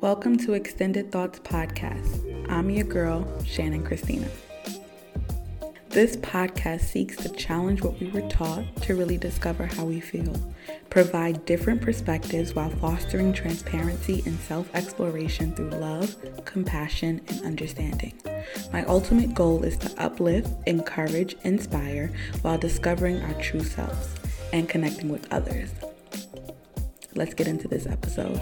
Welcome to Extended Thoughts Podcast. I'm your girl, Shannon Christina. This podcast seeks to challenge what we were taught to really discover how we feel, provide different perspectives while fostering transparency and self exploration through love, compassion, and understanding. My ultimate goal is to uplift, encourage, inspire while discovering our true selves and connecting with others. Let's get into this episode.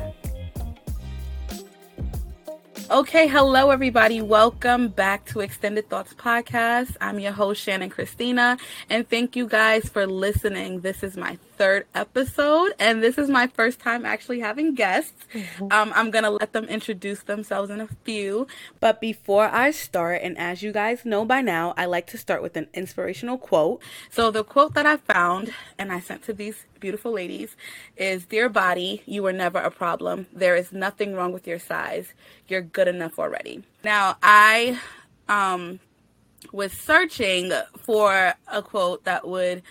Okay, hello everybody. Welcome back to Extended Thoughts Podcast. I'm your host Shannon Christina, and thank you guys for listening. This is my third episode, and this is my first time actually having guests. Mm-hmm. Um, I'm gonna let them introduce themselves in a few, but before I start, and as you guys know by now, I like to start with an inspirational quote. So the quote that I found and I sent to these beautiful ladies is Dear body, you were never a problem. There is nothing wrong with your size. You're good enough already. Now, I um, was searching for a quote that would,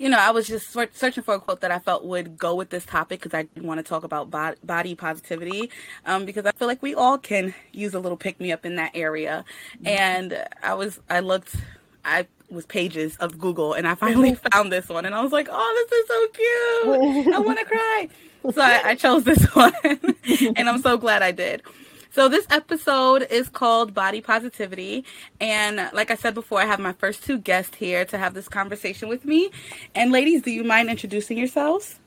you know, I was just searching for a quote that I felt would go with this topic because I want to talk about body positivity um, because I feel like we all can use a little pick me up in that area. Mm-hmm. And I was, I looked, I was pages of Google, and I finally found this one, and I was like, "Oh, this is so cute! I want to cry." So I, I chose this one, and I'm so glad I did. So this episode is called Body Positivity, and like I said before, I have my first two guests here to have this conversation with me. And ladies, do you mind introducing yourselves?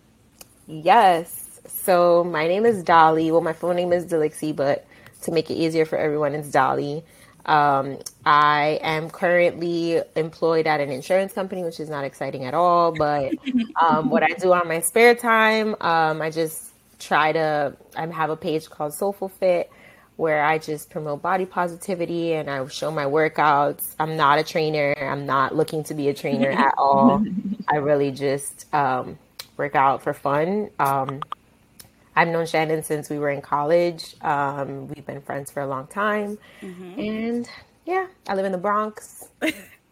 Yes. So my name is Dolly. Well, my full name is Delixie, but to make it easier for everyone, it's Dolly. Um, I am currently employed at an insurance company, which is not exciting at all. But um, what I do on my spare time, um, I just try to. I have a page called Soulful Fit where I just promote body positivity and I show my workouts. I'm not a trainer. I'm not looking to be a trainer at all. I really just um, work out for fun. Um, I've known Shannon since we were in college. Um, we've been friends for a long time. Mm-hmm. And yeah, I live in the Bronx.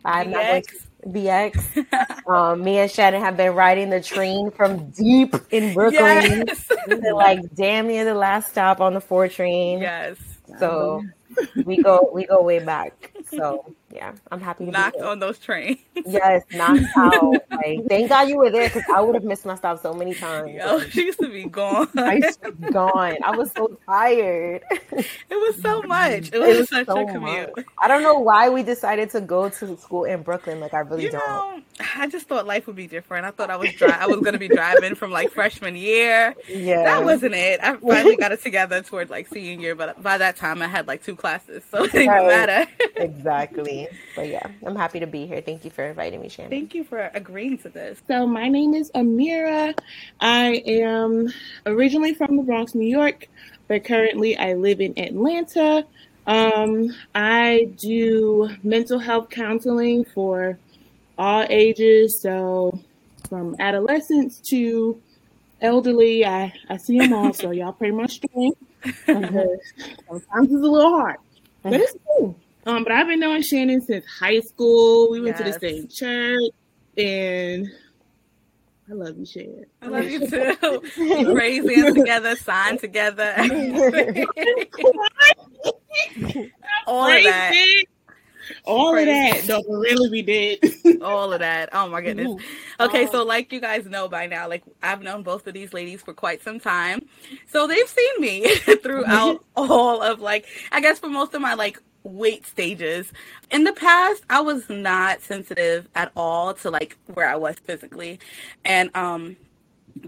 I'm not going to BX. um, me and Shannon have been riding the train from deep in Brooklyn yes. to like damn near the last stop on the four train. Yes. So we go we go way back. So yeah, I'm happy to knocked on those trains. Yes, knocked out. Like, thank God you were there because I would have missed my stop so many times. Yo, she used to be gone. I used to be gone. I was so tired. It was so much. It was, it was such so a commute. Much. I don't know why we decided to go to school in Brooklyn. Like I really you don't. Know, I just thought life would be different. I thought I was dri- I was going to be driving from like freshman year. Yeah, that wasn't it. I finally got it together toward like senior year, but by that time I had like two classes, so it didn't right. matter. exactly. But yeah, I'm happy to be here. Thank you for inviting me, Shannon. Thank you for agreeing to this. So my name is Amira. I am originally from the Bronx, New York, but currently I live in Atlanta. Um, I do mental health counseling for all ages, so from adolescents to elderly. I, I see them all, so y'all pray my strength. sometimes it's a little hard, but it's cool. Um, but I've been knowing Shannon since high school. We went yes. to the same church, and I love you, Shannon. I love you too. raised them together, signed together. All of that. All of that. Don't really we did. All of that. Oh my goodness. Okay, so like you guys know by now, like I've known both of these ladies for quite some time. So they've seen me throughout all of like I guess for most of my like weight stages. In the past, I was not sensitive at all to like where I was physically. And um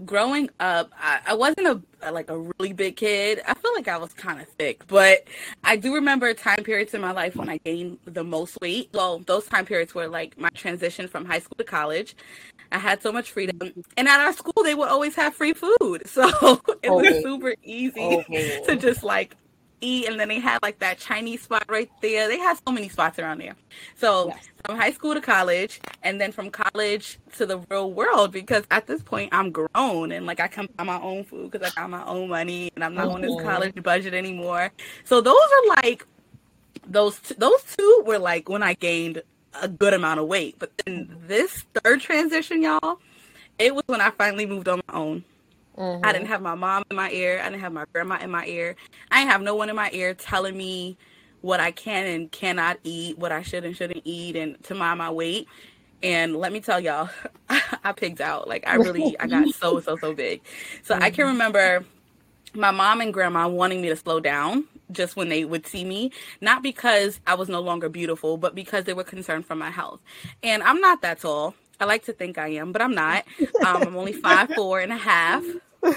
growing up, I, I wasn't a, like a really big kid. I feel like I was kind of thick, but I do remember time periods in my life when I gained the most weight. Well, those time periods were like my transition from high school to college. I had so much freedom, and at our school they would always have free food, so it okay. was super easy okay. to just like eat, and then they had like that Chinese spot right there. They had so many spots around there. So yes. from high school to college, and then from college to the real world, because at this point I'm grown and like I can buy my own food because I got my own money and I'm not mm-hmm. on this college budget anymore. So those are like those t- those two were like when I gained a good amount of weight. But then this third transition, y'all, it was when I finally moved on my own. Mm-hmm. I didn't have my mom in my ear. I didn't have my grandma in my ear. I didn't have no one in my ear telling me what I can and cannot eat, what I should and shouldn't eat, and to mind my weight. And let me tell y'all, I pigged out. Like I really, I got so so so big. So mm-hmm. I can mm-hmm. remember my mom and grandma wanting me to slow down just when they would see me, not because I was no longer beautiful, but because they were concerned for my health. And I'm not that tall. I like to think I am, but I'm not. Um, I'm only five four and a half.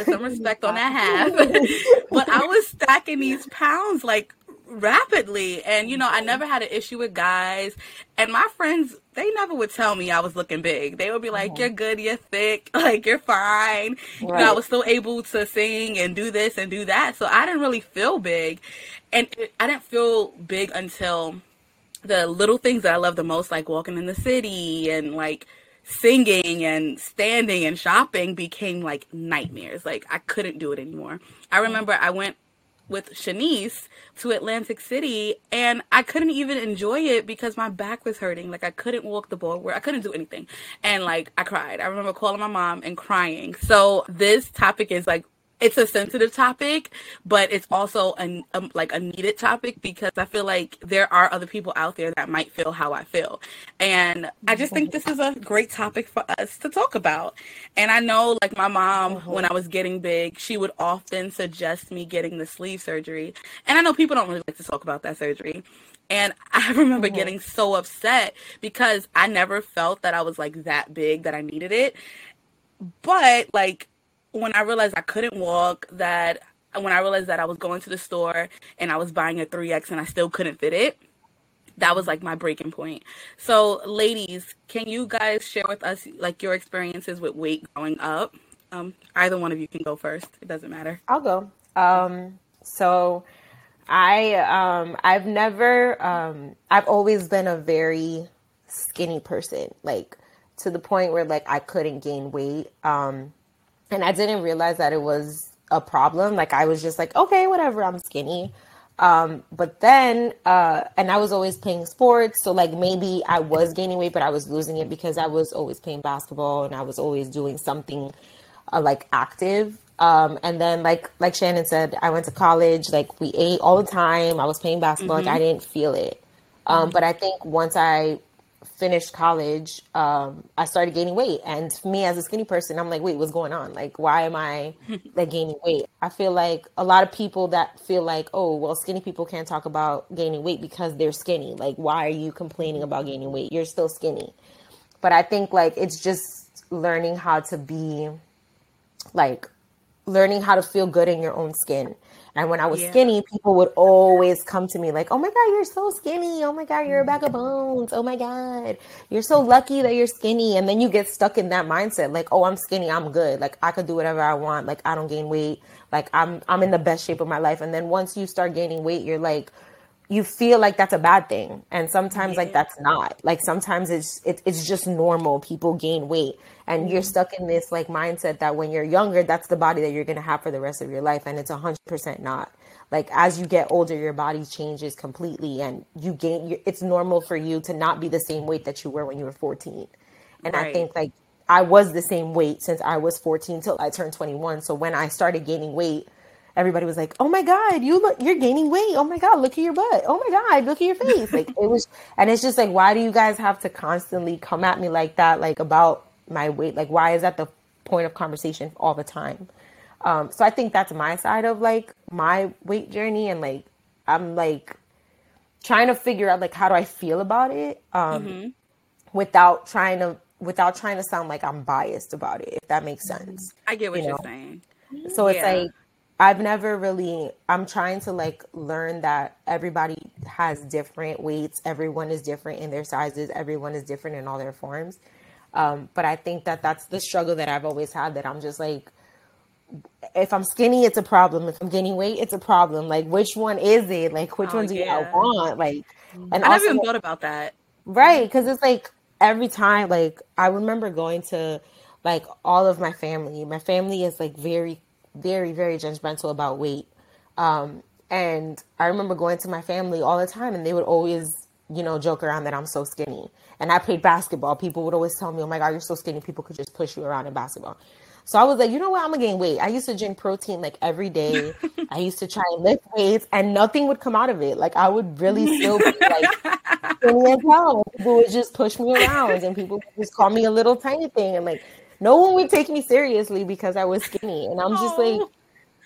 Some respect on that half. but I was stacking these pounds like rapidly. And you know i never had an issue with guys. And my friends they never would tell me i was looking big. They would be like mm-hmm. you're good you're thick like you're fine. Right. you know i was still able to sing and do this and do that. So i didn't really feel big. And it, i didn't feel big until the little things that i love the most like walking in the city and like singing and standing and shopping became like nightmares like i couldn't do it anymore i mm. remember i went with Shanice to Atlantic City and I couldn't even enjoy it because my back was hurting. Like I couldn't walk the boardwalk. I couldn't do anything. And like I cried. I remember calling my mom and crying. So this topic is like it's a sensitive topic, but it's also a, a, like a needed topic because I feel like there are other people out there that might feel how I feel, and I just think this is a great topic for us to talk about. And I know, like my mom, when I was getting big, she would often suggest me getting the sleeve surgery, and I know people don't really like to talk about that surgery. And I remember mm-hmm. getting so upset because I never felt that I was like that big that I needed it. But like when I realized I couldn't walk, that when I realized that I was going to the store and I was buying a 3X and I still couldn't fit it, that was like my breaking point. So, ladies, can you guys share with us like your experiences with weight growing up? Um, either one of you can go first. It doesn't matter. I'll go. Um, so, I um, I've never um, I've always been a very skinny person, like to the point where like I couldn't gain weight. Um, and I didn't realize that it was a problem. Like I was just like, okay, whatever, I'm skinny. Um, but then, uh, and I was always playing sports, so like maybe I was gaining weight, but I was losing it because I was always playing basketball and I was always doing something uh, like active. Um, and then like like Shannon said, I went to college. Like we ate all the time. I was playing basketball. Mm-hmm. Like I didn't feel it. Um, mm-hmm. But I think once I finished college, um, I started gaining weight. And me as a skinny person, I'm like, wait, what's going on? Like, why am I like gaining weight? I feel like a lot of people that feel like, oh, well, skinny people can't talk about gaining weight because they're skinny. Like, why are you complaining about gaining weight? You're still skinny. But I think like it's just learning how to be like learning how to feel good in your own skin and when I was yeah. skinny, people would always come to me like, "Oh my god, you're so skinny. Oh my god, you're a bag of mm-hmm. bones. Oh my god, you're so lucky that you're skinny." And then you get stuck in that mindset like, "Oh, I'm skinny. I'm good. Like I could do whatever I want. Like I don't gain weight. Like I'm I'm in the best shape of my life." And then once you start gaining weight, you're like you feel like that's a bad thing. And sometimes yeah. like that's not. Like sometimes it's it, it's just normal. People gain weight. And mm-hmm. you're stuck in this like mindset that when you're younger that's the body that you're going to have for the rest of your life. And it's 100% not. Like as you get older your body changes completely. And you gain it's normal for you to not be the same weight that you were when you were 14 and right. i think like i was the same weight since i was 14 till i turned 21 so when i started gaining weight everybody was like, "Oh my god, you look, you're gaining weight. Oh my god, look at your butt. Oh my god, look at your face." Like it was, and it's just like, why do you guys have to constantly come at me like that, like about my weight? Like, why is that the point of conversation all the time? Um, so I think that's my side of like my weight journey, and like I'm like trying to figure out like how do I feel about it, um, mm-hmm. without trying to without trying to sound like I'm biased about it. If that makes sense. I get what you are saying. So it's yeah. like I've never really I'm trying to like learn that everybody has different weights, everyone is different in their sizes, everyone is different in all their forms. Um, but I think that that's the struggle that I've always had that I'm just like if I'm skinny, it's a problem. If I'm gaining weight, it's a problem. Like, which one is it? Like, which oh, one do yeah. I want? Like, and I never even thought about that. Right, because it's like every time. Like, I remember going to like all of my family. My family is like very very, very judgmental about weight. Um, and I remember going to my family all the time, and they would always you know, joke around that I'm so skinny. And I played basketball. People would always tell me, "Oh my god, you're so skinny." People could just push you around in basketball. So I was like, you know what? I'm gonna gain weight. I used to drink protein like every day. I used to try and lift weights, and nothing would come out of it. Like I would really still be like skinny as hell. People would just push me around, and people would just call me a little tiny thing, and like no one would take me seriously because I was skinny. And I'm just like,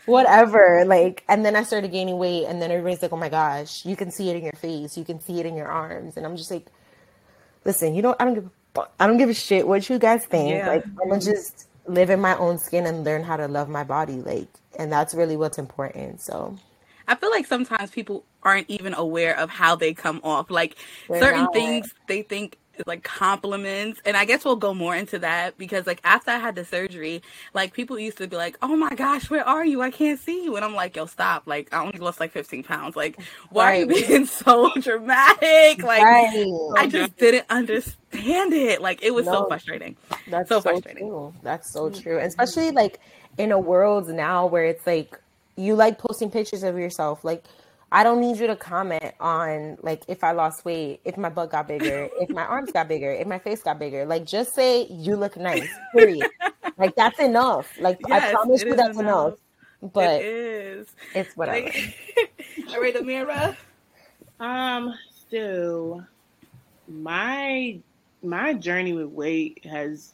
whatever. Like, and then I started gaining weight, and then everybody's like, oh my gosh, you can see it in your face, you can see it in your arms, and I'm just like, listen, you know, I don't give. I don't give a shit what you guys think. Yeah. Like, I'm gonna just live in my own skin and learn how to love my body like and that's really what's important so i feel like sometimes people aren't even aware of how they come off like They're certain not. things they think like compliments. And i guess we'll go more into that because like after i had the surgery like people used to be like oh my gosh where are you? I can't see you. And i'm like yo stop. Like i only lost like 15 pounds. Like why right. are you being so dramatic? Like right. i just didn't understand it. Like it was no, so frustrating. That's so, so frustrating. true. that's so mm-hmm. true. Especially like in a world now where it's like you like posting pictures of yourself. Like I don't need you to comment on like if I lost weight, if my butt got bigger, if my arms got bigger, if my face got bigger. Like just say you look nice. Period. like that's enough. Like yes, I promise you that's enough. enough. But it is. It's whatever. All right, Amira. Um, so my my journey with weight has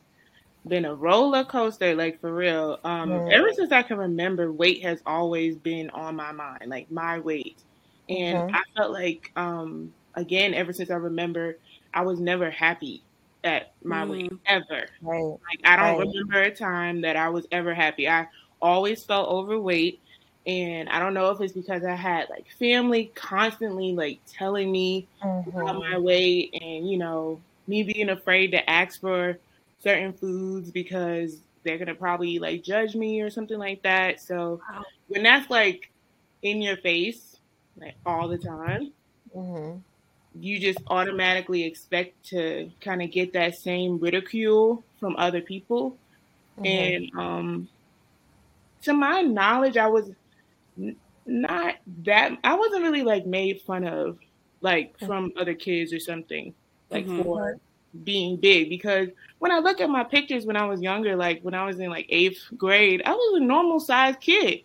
been a roller coaster, like for real. Um, mm. ever since I can remember, weight has always been on my mind, like my weight. And mm-hmm. I felt like, um, again, ever since I remember, I was never happy at my mm. weight ever. Right. Like I don't right. remember a time that I was ever happy. I always felt overweight. And I don't know if it's because I had like family constantly like telling me mm-hmm. about my weight and, you know, me being afraid to ask for certain foods because they're gonna probably like judge me or something like that. So when that's like in your face, like all the time, mm-hmm. you just automatically expect to kind of get that same ridicule from other people. Mm-hmm. And um, to my knowledge, I was n- not that I wasn't really like made fun of like from other kids or something like mm-hmm. for being big because when I look at my pictures when I was younger, like when I was in like eighth grade, I was a normal sized kid,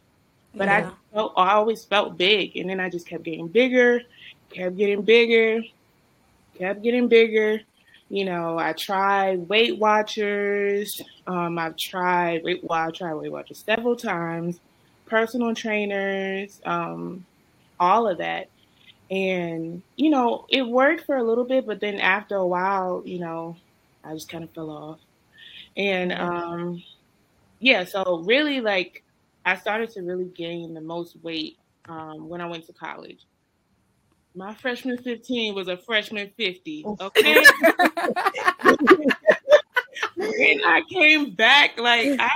but yeah. I felt I always felt big, and then I just kept getting bigger, kept getting bigger, kept getting bigger. You know, I tried Weight Watchers. Um, I've tried Weight well, I tried Weight Watchers several times, personal trainers, um, all of that and, you know, it worked for a little bit, but then after a while, you know, I just kind of fell off. And um yeah, so really like I started to really gain the most weight um when I went to college. My freshman 15 was a freshman 50. Okay. and I came back like I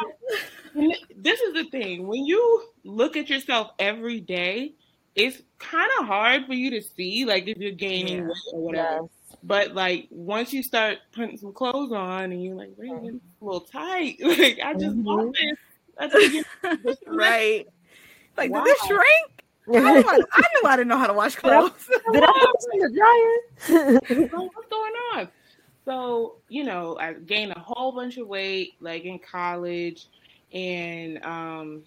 this is the thing. When you look at yourself every day, it's kind of hard for you to see, like if you're gaining yeah. weight or whatever. Yes. But like once you start putting some clothes on and you're like, wait, it's a little tight. Like I just mm-hmm. this. I right. Like wow. did this shrink? I, I knew I didn't know how to wash clothes. Did I put this in the dryer? What's going on? So, you know, I gained a whole bunch of weight like in college. And um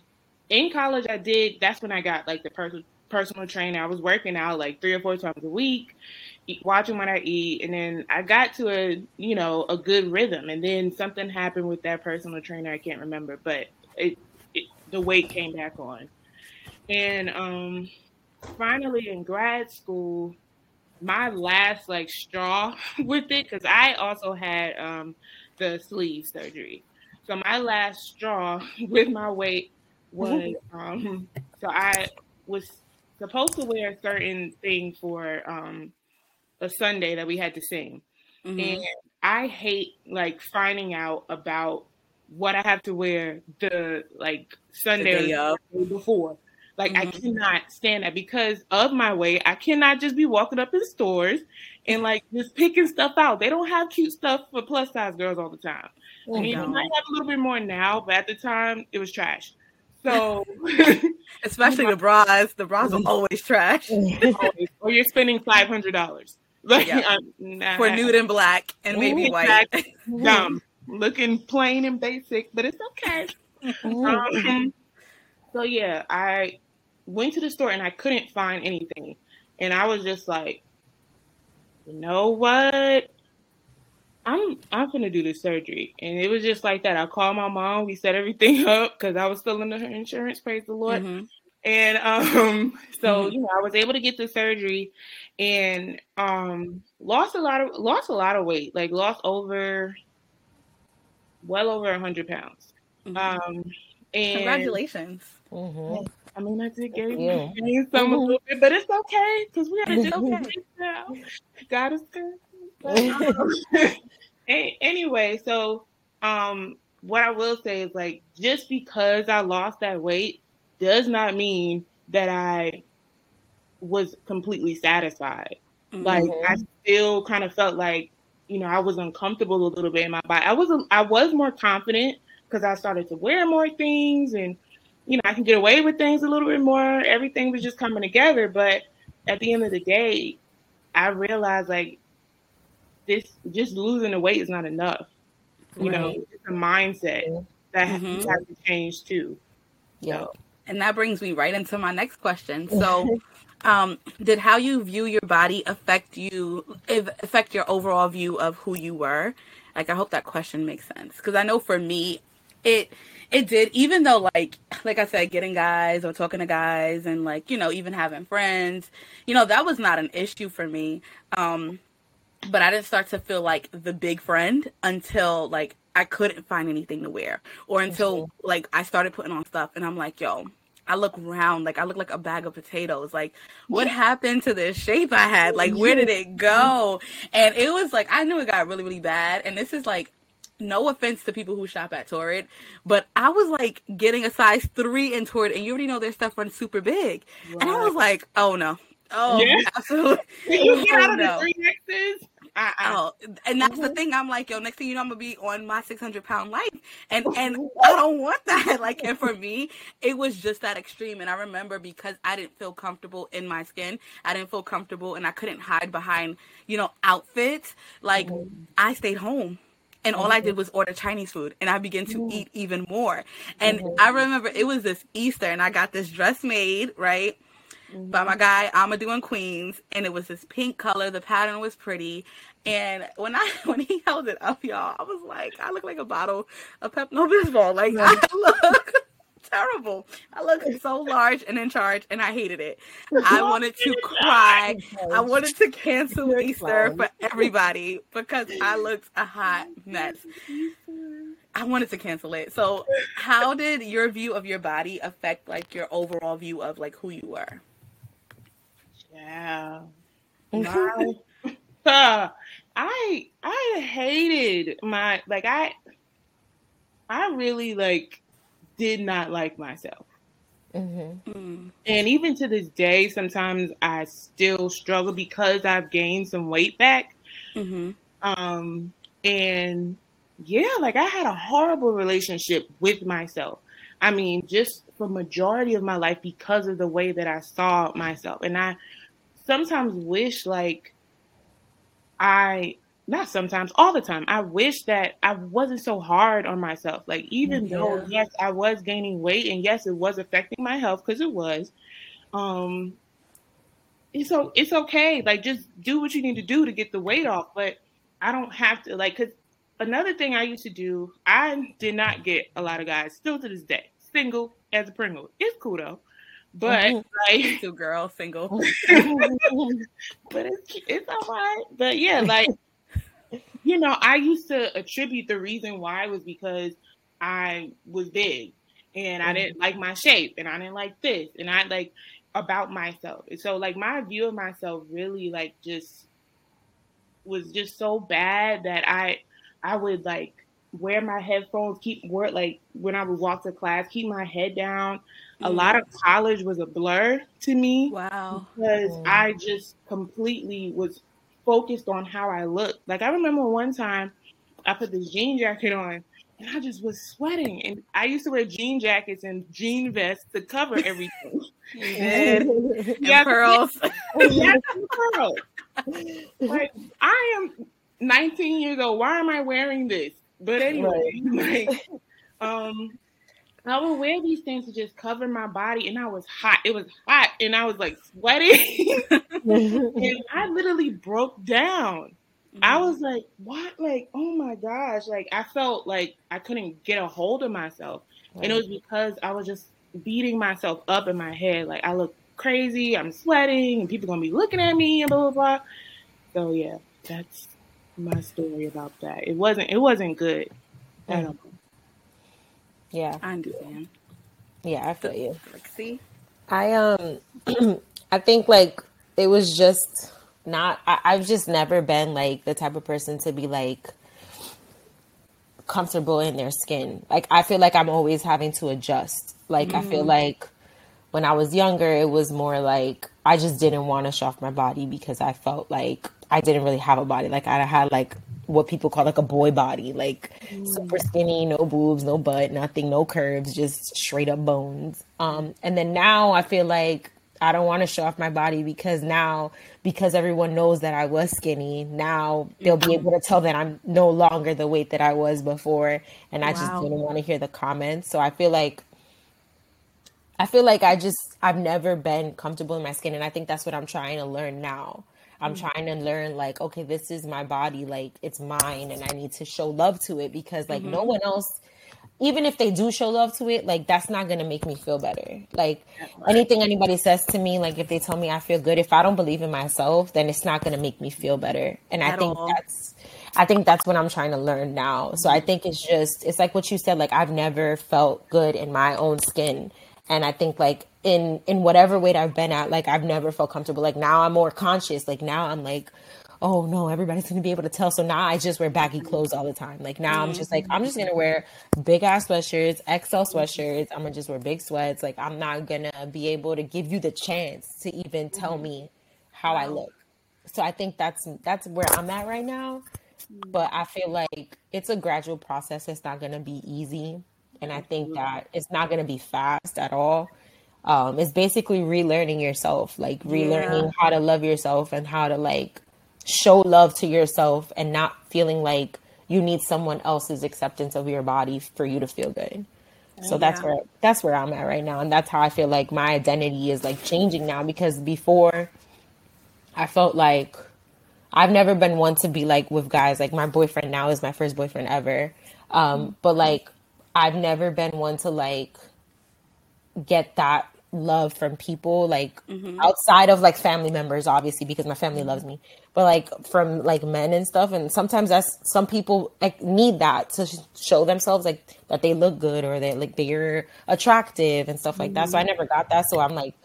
in college I did that's when I got like the person personal trainer. I was working out like three or four times a week, eat, watching what I eat, and then I got to a you know a good rhythm. And then something happened with that personal trainer. I can't remember, but it, it the weight came back on. And um, finally in grad school, my last like straw with it because I also had um, the sleeve surgery. So my last straw with my weight was um, so I was supposed to wear a certain thing for um, a Sunday that we had to sing. Mm-hmm. And I hate like finding out about what I have to wear the like Sunday the before. Like mm-hmm. I cannot stand that because of my weight. I cannot just be walking up in stores and like just picking stuff out. They don't have cute stuff for plus size girls all the time. Oh, I mean, no. might have a little bit more now, but at the time it was trash. So, especially the bras, the bras are always trash. or you're spending five hundred dollars. Like Yeah. nah, For nude and black and maybe white. dumb, looking plain and basic, but it's okay. Um, so yeah, I went to the store and I couldn't find anything, and I was just like, you know what? I'm I'm gonna do this surgery, and it was just like that. I called my mom. We set everything up because I was still under her insurance. Praise the Lord. Mhm. And um, so Mhm. you know, I was able to get the surgery, and um, lost a lot of lost a lot of weight. Like lost over, well over a hundred pounds. Mhm. Um, and Congratulations. Mhm. I mean, I did gain, Yeah. gain some a little bit, but it's okay because we gotta It's do okay. now. God is good. But, um, anyway, so um, what I will say is like, just because I lost that weight does not mean that I was completely satisfied. Mhm. Like. I still kind of felt like, you know, I was uncomfortable a little bit in my body. I was I was more confident because I started to wear more things and you know, I can get away with things a little bit more. Everything was just coming together, but at the end of the day, I realized like this just losing the weight is not enough. You know, Right. it's a mindset that Mhm. has to change too. Yeah. And that brings me right into my next question. So, um, did how you view your body affect you, if- affect your overall view of who you were? Like, I hope that question makes sense because I know for me, it it did. Even though, like, like I said, getting guys or talking to guys and like you know even having friends, you know that was not an issue for me. Um, but I didn't start to feel like the big friend until like I couldn't find anything to wear or until like I started putting on stuff and I'm like, yo, I look round, like I look like a bag of potatoes. Like, what happened to this shape I had? Like, where did it go? And it was like I knew it got really, really bad. And this is like no offense to people who shop at Torrid, but I was like getting a size three in Torrid, and you already know their stuff runs super big. And I was like, oh no. Oh, Yeah. absolutely. You get out oh, of no. the three X's? Oh, and that's the mm-hmm. thing. I'm like, yo, next thing you know, I'm gonna be on my 600 pound life, and and I don't want that. Like, and for me, it was just that extreme. And I remember because I didn't feel comfortable in my skin, I didn't feel comfortable, and I couldn't hide behind, you know, outfits. Like, mm-hmm. I stayed home. And all I mm-hmm. did was order Chinese food, and I began to eat even more. And I remember it was this Easter, and I got this dress made, right? Mm-hmm. by my guy Amadou in Queens, and it was this pink color. The pattern was pretty, and when I when he held it up, y'all, I was like, I look like a bottle of Pepto Bismol. Like I look terrible. I look so large and in charge, and I hated it. I wanted to cry. I wanted to cancel Easter for everybody because I looked a hot mess. I wanted to cancel it. So, how did your view of your body affect like your overall view of like who you were? Yeah. My, uh, I I hated my like I I really like did not like myself. Mhm. Mm, And even to this day, sometimes I still struggle because I've gained some weight back. hmm Um, and yeah, like I had a horrible relationship with myself. I mean, just for majority of my life because of the way that I saw myself. And I sometimes wish like I not sometimes, all the time. I wish that I wasn't so hard on myself. Like even though yes, I was gaining weight and yes, it was affecting my health because it was. Um it's so it's okay. Like just do what you need to do to get the weight off. But I don't have to like because another thing I used to do, I did not get a lot of guys still to this day. Single as a Pringle. It's cool though. But Mhm. like Two girl, single. but it's it's all right. But yeah, like you know, I used to attribute the reason why was because I was big and I didn't like my shape and I didn't like this and I like about myself. And so like my view of myself really like just was just so bad that I I would like wear my headphones, keep work like when I would walk to class, keep my head down. A lot of college was a blur to me Wow. because Mm. I just completely was focused on how I looked. Like I remember one time I put this jean jacket on and I just was sweating. And I used to wear jean jackets and jean vests to cover everything. You did. And Yeah, pearls. yes, and pearls. like I am 19 years old. Why am I wearing this? But anyway, right. like um I would wear these things to just cover my body, and I was hot. It was hot, and I was like sweating, and I literally broke down. Mm-hmm. I was like, "What? Like, oh my gosh!" Like, I felt like I couldn't get a hold of myself, right. and it was because I was just beating myself up in my head. Like, I look crazy. I'm sweating, and people gonna be looking at me, and blah blah blah. So yeah, that's my story about that. It wasn't. It wasn't good at all. Yeah. I understand. Yeah, I feel you. Like, see? I um I think like it was just not I, I've just never been like the type of person to be like comfortable in their skin. Like I feel like I'm always having to adjust. Like mm. I feel mm. like when I was younger it was more like I just didn't want to show off my body because I felt like I didn't really have a body. Like I had like what people call like a boy body, like mm. super skinny, no boobs, no butt, nothing, no curves, just straight up bones. Um, and then now I feel like I don't want to show off my body because now, because everyone knows that I was skinny, now they'll be able to tell that I'm no longer the weight that I was before. And I wow. just didn't want to hear the comments. So I feel like, I feel like I just, I've never been comfortable in my skin. And I think that's what I'm trying to learn now. I'm mm-hmm. trying to learn like, okay, this is my body, like it's mine and I need to show love to it because like mm-hmm. no one else even if they do show love to it, like that's not gonna make me feel better. Like anything anybody says to me, like if they tell me I feel good, if I don't believe in myself, then it's not gonna make me feel better. And At I think all. that's I think that's what I'm trying to learn now. So I think it's just it's like what you said, like I've never felt good in my own skin. And I think like in in whatever weight I've been at, like I've never felt comfortable. Like now I'm more conscious. Like now I'm like, oh no, everybody's gonna be able to tell. So now I just wear baggy clothes all the time. Like now I'm just like I'm just gonna wear big ass sweatshirts, XL sweatshirts. I'm gonna just wear big sweats. Like I'm not gonna be able to give you the chance to even tell mm-hmm. me how I look. So I think that's that's where I'm at right now. But I feel like it's a gradual process. It's not gonna be easy. And I think mm-hmm. that it's not gonna be fast at all um, it's basically relearning yourself, like relearning yeah. how to love yourself and how to like show love to yourself and not feeling like you need someone else's acceptance of your body for you to feel good. So that's where that's where I'm at right now, and that's how I feel like my identity is like changing now. Because before, I felt like I've never been one to be like with guys. Like my boyfriend now is my first boyfriend ever, um, but like I've never been one to like get that love from people like mm-hmm. outside of like family members obviously because my family loves me but like from like men and stuff and sometimes that's some people like need that to show themselves like that they look good or that like they're attractive and stuff like mm-hmm. that so i never got that so i'm like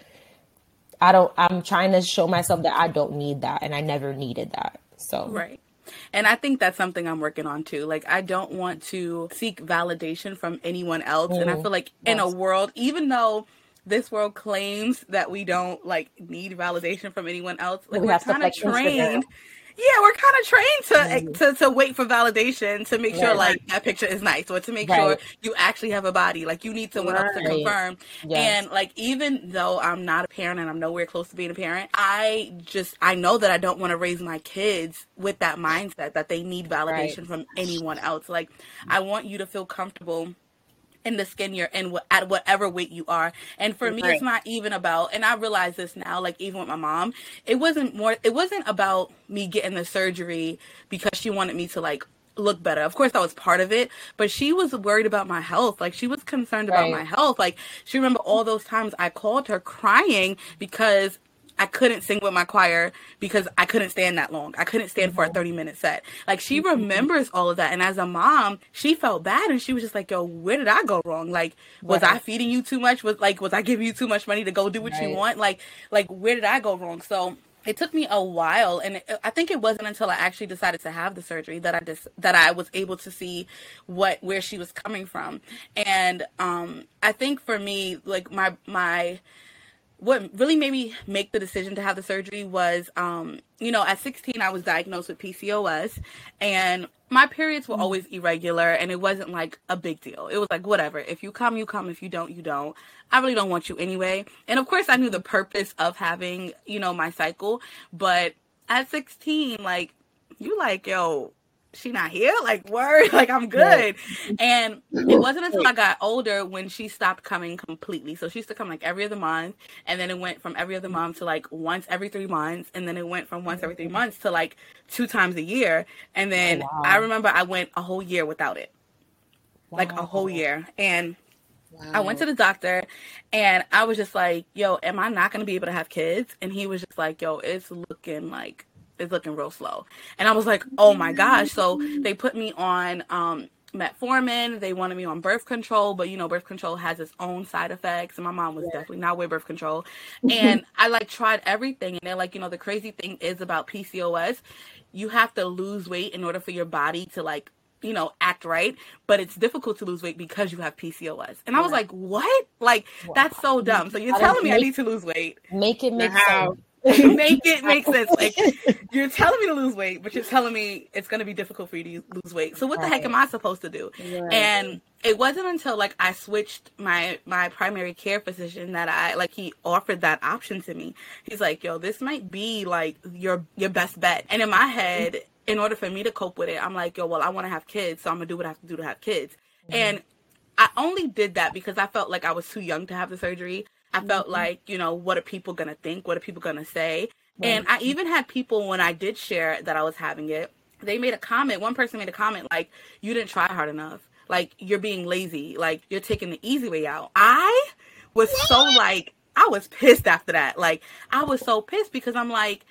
i don't i'm trying to show myself that i don't need that and i never needed that so right and I think that's something I'm working on too. Like, I don't want to seek validation from anyone else. Mm, and I mm, feel like yes. in a world, even though this world claims that we don't like need validation from anyone else, like we are kind of trained. Yeah, we're kind of trained to, mm-hmm. to to wait for validation to make sure like that picture is nice or to make right. sure you actually have a body. Like you need someone right. else to confirm. Yes. And like even though I'm not a parent and I'm nowhere close to being a parent, I just I know that I don't want to raise my kids with that mindset that they need validation right. from anyone else. Like I want you to feel comfortable in the skin you're in at whatever weight you are. And for me, it's not even about, and I realize this now, like even with my mom, it wasn't more, it wasn't about me getting the surgery because she wanted me to like look better. Of course, that was part of it, but she was worried about my health. Like she was concerned right. about my health. Like she remember all those times I called her crying because I couldn't sing with my choir because I couldn't stand that long. I couldn't stand for a 30 minute set. Like she mm-hmm. remembers all of that. And as a mom, she felt bad and she was just like, yo, where did I go wrong? Like, was right. I feeding you too much? Was like, was I giving you too much money to go do what right. you want? Like, like where did I go wrong? So it took me a while and it, i think it wasn't until i actually decided to have the surgery that i just that i was able to see what where she was coming from and um i think for me like my my what really made me make the decision to have the surgery was, um, you know, at 16, I was diagnosed with PCOS and my periods were mm. always irregular and it wasn't like a big deal. It was like, whatever. If you come, you come. If you don't, you don't. I really don't want you anyway. And of course, I knew the purpose of having, you know, my cycle, but at 16, like you like, yo, she not here? Like word, like I'm good. And it wasn't until I got older when she stopped coming completely. So she used to come like every other month, and then it went from every other month to like once every three months, and then it went from once every three months to like two times a year. And oh, then oh, wow. I remember I went a whole year without it. Wow. Like a whole year. And Wow. I went to the doctor and I was just like, yo, am I not going to be able to have kids? And he was just like, yo, it's looking like is looking real slow. And I was like, oh my gosh. So they put me on um, metformin. They wanted me on birth control, but you know, birth control has its own side effects. And my mom was yeah. definitely not with birth control. And I like tried everything. And they're like, you know, the crazy thing is about PCOS, you have to lose weight in order for your body to like you know, act right, but it's difficult to lose weight because you have PCOS. And I was like, what? Like, wow. that's so dumb. So you're telling me make, I need to lose weight. Make it make sense. make it make sense. Like you're telling me to lose weight, but you're telling me it's going to be difficult for you to lose weight. So what right. the heck am I supposed to do? Right. And it wasn't until like I switched my my primary care physician that I like he offered that option to me. He's like, "Yo, this might be like your your best bet." And in my head, in order for me to cope with it, I'm like, "Yo, well, I want to have kids, so I'm gonna do what I have to do to have kids." Mm-hmm. And I only did that because I felt like I was too young to have the surgery. I felt mm-hmm. like, you know, what are people going to think? What are people going to say? And I even had people when I did share that I was having it, they made a comment. One person made a comment like, you didn't try hard enough. Like, you're being lazy. Like, you're taking the easy way out. I was so like, I was pissed after that. Like, I was so pissed because I'm like,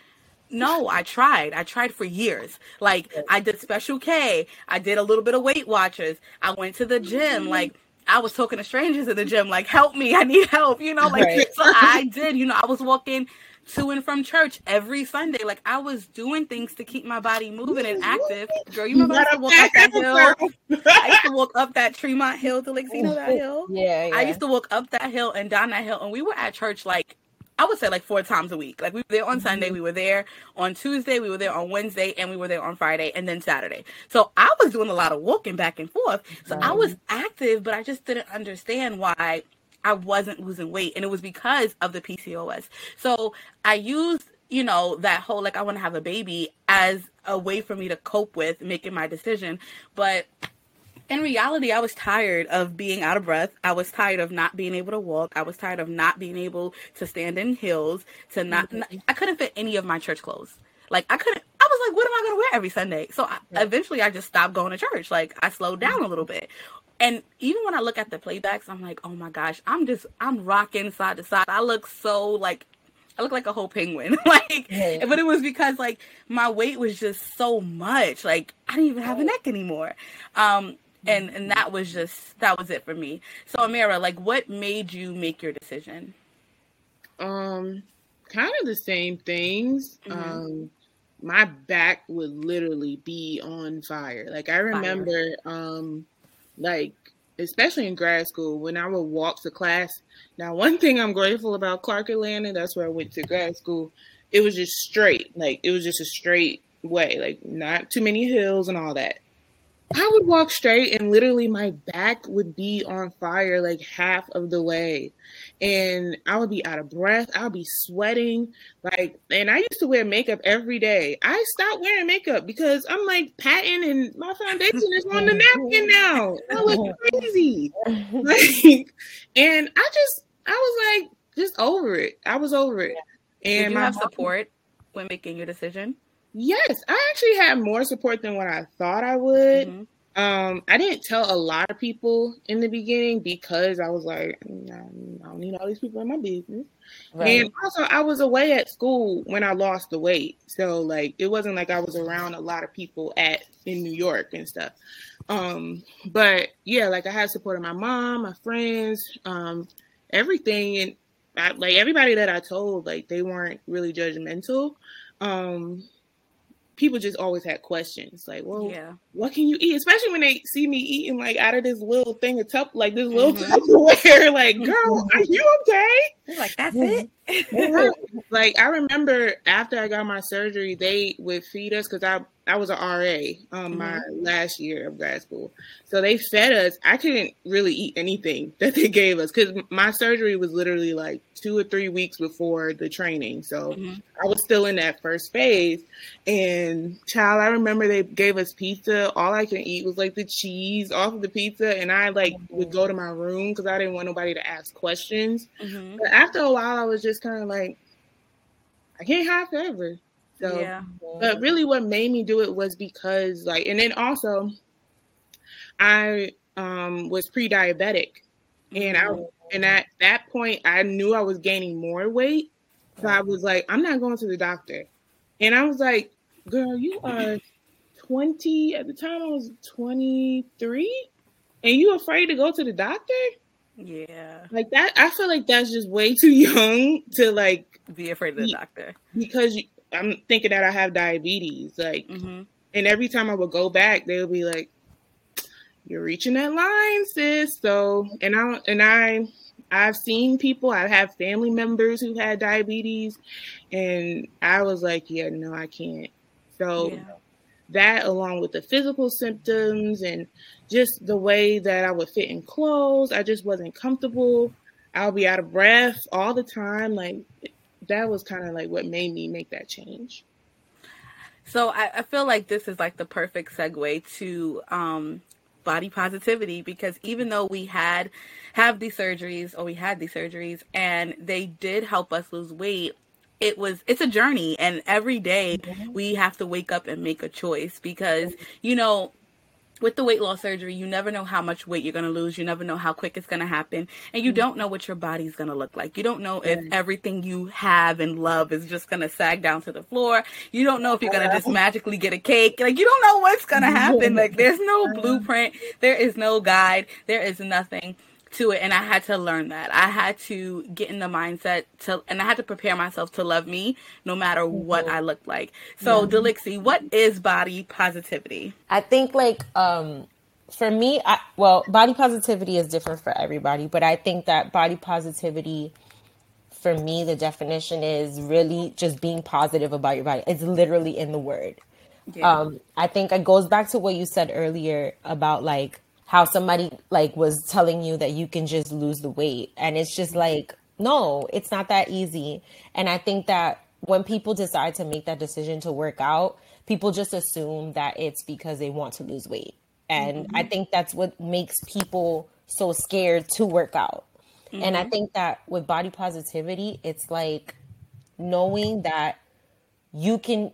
no, I tried. I tried for years. Like I did special K. I did a little bit of Weight Watchers. I went to the gym. Like I was talking to strangers in the gym, like, help me, I need help, you know, like, right. so I did, you know, I was walking to and from church every Sunday. Like, I was doing things to keep my body moving and active. Girl, you remember I used to walk up that hill? I used to walk up that Tremont Hill to like, you know that hill? Yeah, yeah. I used to walk up that hill and down that hill, and we were at church like I would say like four times a week. Like we were there on Sunday, mm-hmm. we were there on Tuesday, we were there on Wednesday, and we were there on Friday and then Saturday. So I was doing a lot of walking back and forth. So I was active, but I just didn't understand why I wasn't losing weight. And it was because of the PCOS. So I used, you know, that whole like I want to have a baby as a way for me to cope with making my decision. But in reality, I was tired of being out of breath. I was tired of not being able to walk. I was tired of not being able to stand in heels, to not, mm-hmm. not I couldn't fit any of my church clothes. Like I couldn't I was like, what am I gonna wear every Sunday? So I, eventually I just stopped going to church. Like I slowed down a little bit. And even when I look at the playbacks, I'm like, oh my gosh, I'm just I'm rocking side to side. I look so like I look like a whole penguin. like yeah. but it was because like my weight was just so much. Like I didn't even have a neck anymore. Um and and that was just that was it for me. So amira like what made you make your decision? Um kind of the same things. Mm-hmm. um my back would literally be on fire. Like i remember fire. um like especially in grad school when i would walk to class now one thing i'm grateful about clark atlanta that's where i went to grad school it was just straight like it was just a straight way like not too many hills and all that I would walk straight and literally my back would be on fire like half of the way. And I would be out of breath. I would be sweating. Like, and I used to wear makeup every day. I stopped wearing makeup because I'm like patting and my foundation is on the napkin now. I look crazy. Like, and I just, I was like, just over it. I was over it. And Did you have support when making your decision? Yes, I actually had more support than what I thought I would. Mm-hmm. Um, I didn't tell a lot of people in the beginning because I was like, I don't need all these people in my business. Right. And also, I was away at school when I lost the weight, so like it wasn't like I was around a lot of people at in New York and stuff. Um, but yeah, like I had support of my mom, my friends, um, everything, and I, like everybody that I told, like they weren't really judgmental. Um, people just always had questions like, well, yeah. What can you eat? Especially when they see me eating like out of this little thing of tup, like this little mm-hmm. Tupperware. Like, girl, are you okay? like, that's it. like I remember after I got my surgery, they would feed us because I I was an RA um mm-hmm. my last year of grad school. So they fed us. I couldn't really eat anything that they gave us because my surgery was literally like two or three weeks before the training. So mm-hmm. I was still in that first phase. And child, I remember they gave us pizza. All I could eat was like the cheese off of the pizza, and I like mm-hmm. would go to my room because I didn't want nobody to ask questions. Mm-hmm. But after a while, I was just kind of like, I can't have forever. So, yeah. but really, what made me do it was because, like, and then also, I um, was pre-diabetic, and I and at that point, I knew I was gaining more weight. So I was like, I'm not going to the doctor. And I was like, girl, you are 20. At the time, I was 23. And you afraid to go to the doctor? Yeah. Like that, I feel like that's just way too young to like be afraid of the doctor. Because you, I'm thinking that I have diabetes. Like, mm-hmm. and every time I would go back, they would be like, "You're reaching that line, sis." So, and I and I, I've seen people. I have family members who had diabetes, and I was like, "Yeah, no, I can't." So. Yeah. That, along with the physical symptoms and just the way that I would fit in clothes, I just wasn't comfortable. I'll be out of breath all the time. Like that was kind of like what made me make that change. So I, I, feel like this is like the perfect segue to um, body positivity because even though we had have these surgeries or we had these surgeries and they did help us lose weight, it was it's a journey and every day we have to wake up and make a choice because you know with the weight loss surgery, you never know how much weight you're going to lose. You never know how quick it's going to happen. And you mm-hmm. don't know what your body's going to look like. You don't know if everything you have and love is just going to sag down to the floor. You don't know if you're going to just magically get a cake. Like, you don't know what's going to happen. Like, there's no blueprint. There is no guide. There is nothing to it and I had to learn that. I had to get in the mindset to and I had to prepare myself to love me no matter mm-hmm. what I looked like. So yeah. Delixie, what is body positivity? I think like um for me, I, well, body positivity is different for everybody, but I think that body positivity for me the definition is really just being positive about your body. It's literally in the word. Yeah. Um I think it goes back to what you said earlier about like how somebody like was telling you that you can just lose the weight and it's just like no it's not that easy and i think that when people decide to make that decision to work out people just assume that it's because they want to lose weight and mm-hmm. i think that's what makes people so scared to work out mm-hmm. and i mm-hmm. think that with body positivity it's like knowing that you can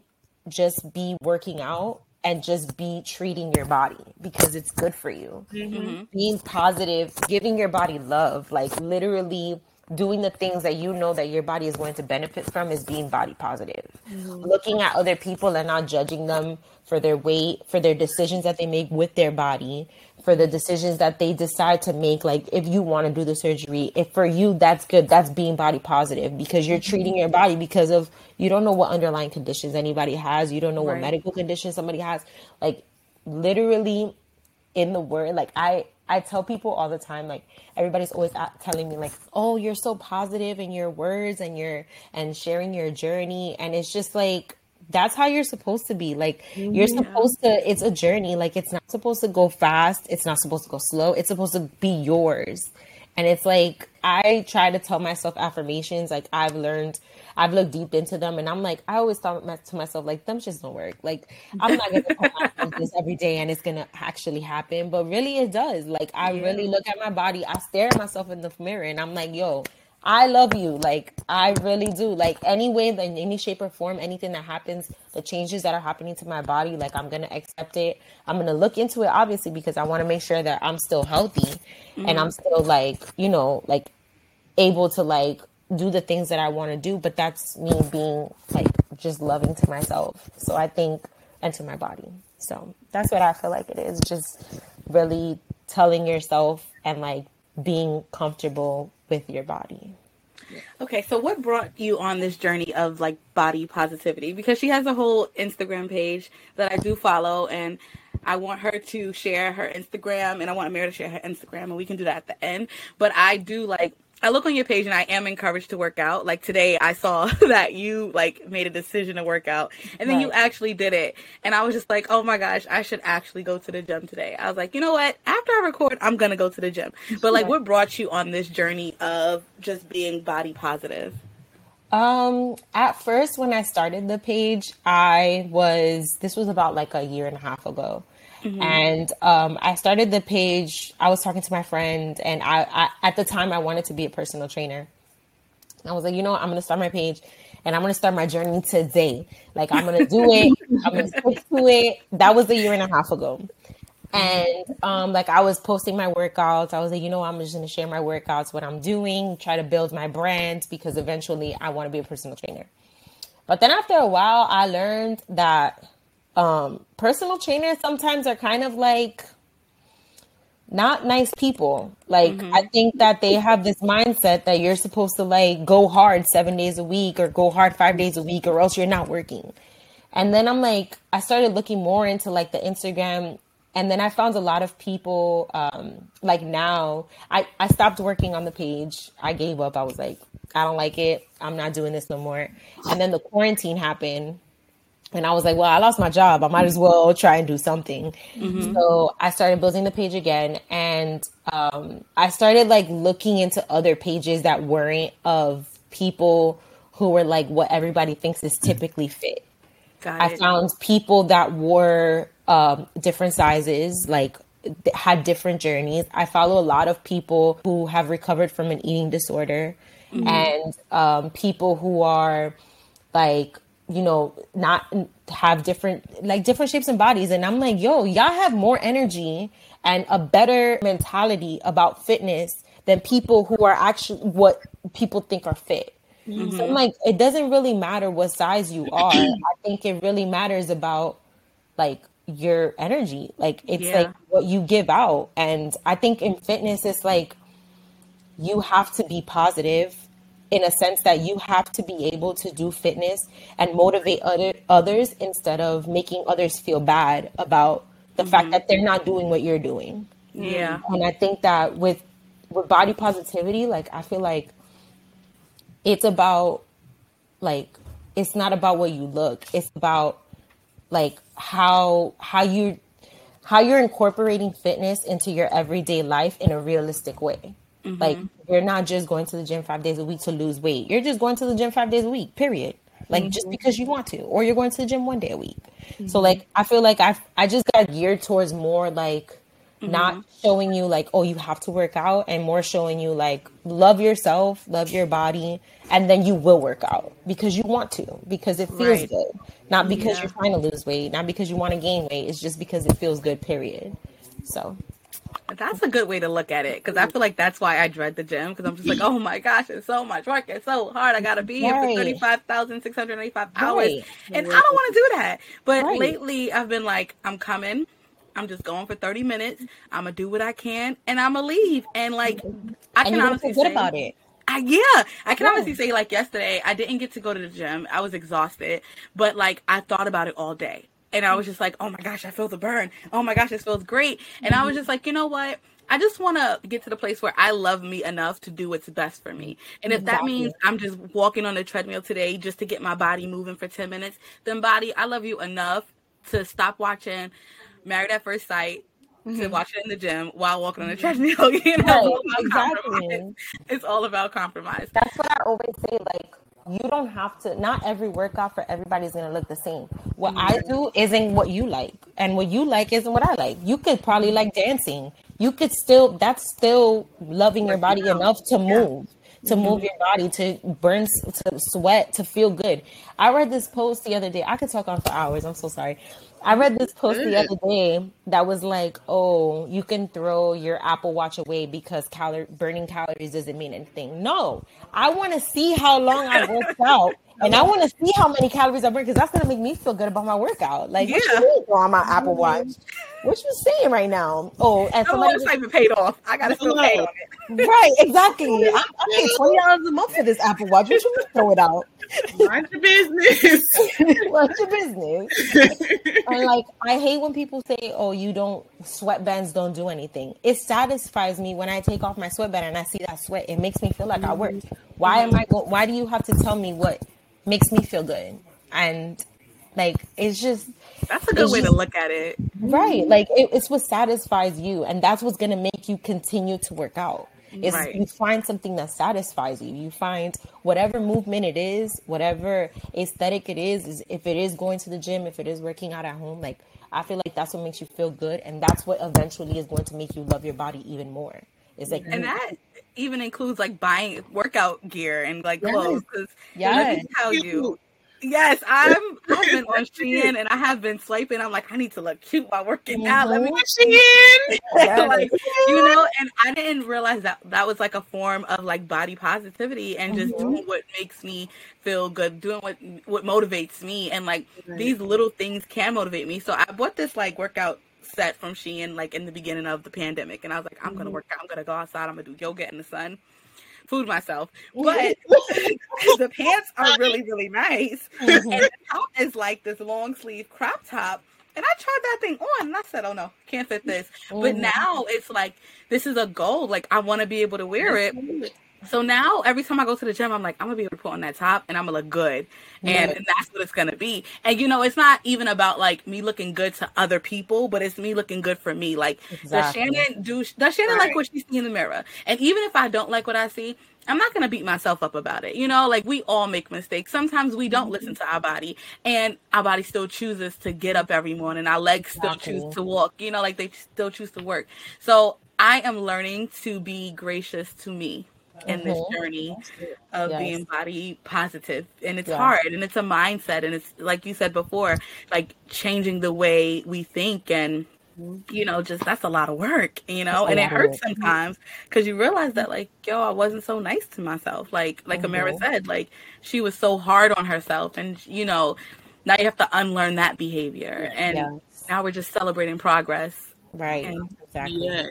just be working out and just be treating your body because it's good for you. Mm-hmm. Being positive, giving your body love, like literally doing the things that you know that your body is going to benefit from is being body positive. Mm-hmm. Looking at other people and not judging them for their weight, for their decisions that they make with their body, for the decisions that they decide to make like if you want to do the surgery if for you that's good that's being body positive because you're mm-hmm. treating your body because of you don't know what underlying conditions anybody has you don't know right. what medical conditions somebody has like literally in the word like i i tell people all the time like everybody's always telling me like oh you're so positive in your words and your and sharing your journey and it's just like that's how you're supposed to be. Like you're yeah. supposed to it's a journey. Like it's not supposed to go fast. It's not supposed to go slow. It's supposed to be yours. And it's like I try to tell myself affirmations. Like I've learned, I've looked deep into them, and I'm like, I always thought to myself, like, them just don't work. Like I'm not gonna tell myself this every day, and it's gonna actually happen. But really, it does. Like I yeah. really look at my body. I stare at myself in the mirror, and I'm like, yo, I love you. Like I really do. Like any way, in any shape or form, anything that happens, the changes that are happening to my body, like I'm gonna accept it. I'm gonna look into it, obviously, because I want to make sure that I'm still healthy mm-hmm. and I'm still like, you know, like able to like do the things that I want to do. But that's me being like just loving to myself. So I think and to my body. So that's what I feel like it is. Just really telling yourself and like being comfortable with your body. Okay, so what brought you on this journey of like body positivity? Because she has a whole Instagram page that I do follow, and I want her to share her Instagram and I want Amira to share her Instagram and we can do that at the end. But I do like I look on your page and I am encouraged to work out. Like today, I saw that you like made a decision to work out, and then right. you actually did it. And I was just like, oh my gosh, I should actually go to the gym today. I was like, you know what? After I record, I'm gonna go to the gym. But like, what brought you on this journey of just being body positive? Um, at first, when I started the page, I was this was about like a year and a half ago. Mm-hmm. And um, I started the page. I was talking to my friend, and I, I, at the time I wanted to be a personal trainer. I was like, you know, what? I'm gonna start my page, and I'm gonna start my journey today. Like I'm gonna do it. I'm gonna stick to it. That was a year and a half ago. And um, like I was posting my workouts. I was like, you know, I'm just gonna share my workouts, what I'm doing, try to build my brand because eventually I want to be a personal trainer. But then after a while, I learned that um, personal trainers sometimes are kind of like not nice people. Like mm-hmm. I think that they have this mindset that you're supposed to like go hard 7 days a week or go hard 5 days a week or else you're not working. And then I'm like I started looking more into like the Instagram and then I found a lot of people um like now I I stopped working on the page. I gave up. I was like I don't like it. I'm not doing this no more. And then the quarantine happened and I was like, well, I lost my job. I might as well try and do something. Mm-hmm. So I started building the page again. And um, I started like looking into other pages that weren't of people who were like what everybody thinks is typically fit. I found people that wore um, different sizes, like had different journeys. I follow a lot of people who have recovered from an eating disorder mm-hmm. and um, people who are like you know, not have different like different shapes and bodies. And I'm like, yo, y'all have more energy and a better mentality about fitness than people who are actually what people think are fit. Mm-hmm. So I'm like, it doesn't really matter what size you are. I think it really matters about like your energy. Like it's yeah. like what you give out. And I think in fitness, it's like you have to be positive in a sense that you have to be able to do fitness and motivate other others instead of making others feel bad about the mm-hmm. fact that they're not doing what you're doing. Yeah. And I think that with with body positivity, like I feel like it's about like it's not about what you look. It's about like how how you how you're incorporating fitness into your everyday life in a realistic way. Mm-hmm. Like you're not just going to the gym five days a week to lose weight. You're just going to the gym five days a week, period. Like mm-hmm. just because you want to, or you're going to the gym one day a week. Mm-hmm. So like I feel like I I just got geared towards more like mm-hmm. not showing you like oh you have to work out and more showing you like love yourself, love your body, and then you will work out because you want to because it feels right. good, not because yeah. you're trying to lose weight, not because you want to gain weight. It's just because it feels good. Period. So that's a good way to look at it because I feel like that's why I dread the gym because I'm just like, oh my gosh, it's so much work. It's so hard. I got to be right. here for 35,685 hours. Right. And I don't want to do that. But right. lately, I've been like, I'm coming. I'm just going for 30 minutes. I'm going to do what I can and I'm going to leave. And like, I and can honestly say, about it. I, yeah, I can yeah. honestly say, like yesterday, I didn't get to go to the gym. I was exhausted, but like I thought about it all day and I was just like, oh my gosh, I feel the burn. Oh my gosh, this feels great. And I was just like, you know what? I just want to get to the place where I love me enough to do what's best for me. And if exactly. that means I'm just walking on the treadmill today just to get my body moving for 10 minutes, then body, I love you enough to stop watching Married at First Sight, mm-hmm. to watch it in the gym while walking on the treadmill. You know, right, exactly. It's all about compromise. That's what I always say. Like, you don't have to not every workout for everybody's gonna look the same. What mm-hmm. i do isn't what you like and what you like isn't what i like. You could probably like dancing. You could still that's still loving your body enough to move to mm-hmm. move your body to burn to sweat to feel good. I read this post the other day. I could talk on for hours. I'm so sorry. I read this post the other day that was like, "Oh, you can throw your Apple Watch away because burning calories doesn't mean anything." No, I want to see how long I worked out and I want to see how many calories I burn because that's gonna make me feel good about my workout. Like, yeah. what you mean, on my Apple Watch? What you saying right now? Oh, and somebody was like paid off. I gotta still pay on it. Right, exactly. I, I pay twenty dollars a month for this Apple Watch. What you want to throw it out? Mind your business. Mind your business. and like, I hate when people say, "Oh, you don't sweatbands don't do anything." It satisfies me when I take off my sweatband and I see that sweat. It makes me feel like mm-hmm. I worked. Why am I? Go- why do you have to tell me what makes me feel good? And like, it's just that's a good way just, to look at it. Right. Like it, it's what satisfies you. And that's what's going to make you continue to work out. Is right. you find something that satisfies you. You find whatever movement it is, whatever aesthetic it is, is if it is going to the gym, if it is working out at home, like I feel like that's what makes you feel good. And that's what eventually is going to make you love your body even more. It's like And that even includes like buying workout gear and like clothes. Because yes. let me tell you Yes, I'm. I've been on Shein and I have been swiping. I'm like, I need to look cute while working out. Let me mm-hmm. Shein, like, you know. And I didn't realize that that was like a form of like body positivity and just mm-hmm. doing what makes me feel good, doing what what motivates me, and like right. these little things can motivate me. So I bought this like workout set from Shein like in the beginning of the pandemic, and I was like, I'm mm-hmm. gonna work out. I'm gonna go outside. I'm gonna do yoga in the sun food myself. But the pants are really, really nice. Mm-hmm. And the top is like this long sleeve crop top. And I tried that thing on and I said, oh no, can't fit this. Mm-hmm. But now it's like, this is a goal. Like, I want to be able to wear it. So now every time I go to the gym, I'm like, I'm gonna be able to put on that top and I'm gonna look good. And, and, that's what it's gonna be. And you know, it's not even about like me looking good to other people, but it's me looking good for me. Like exactly. does Shannon do does Shannon right. like what she see in the mirror? And even if I don't like what I see, I'm not going to beat myself up about it. You know, like we all make mistakes. Sometimes we don't listen to our body and our body still chooses to get up every morning. Our legs still exactly. choose to walk, you know, like they still choose to work. So I am learning to be gracious to me in this mm-hmm. journey of yes. being body positive and it's hard and it's a mindset and it's like you said before like changing the way we think and mm-hmm. you know just that's a lot of work you know and it hurts sometimes because you realize that like yo i wasn't so nice to myself like like mm-hmm. amira said like she was so hard on herself and you know now you have to unlearn that behavior and yes. now we're just celebrating progress right and, exactly yes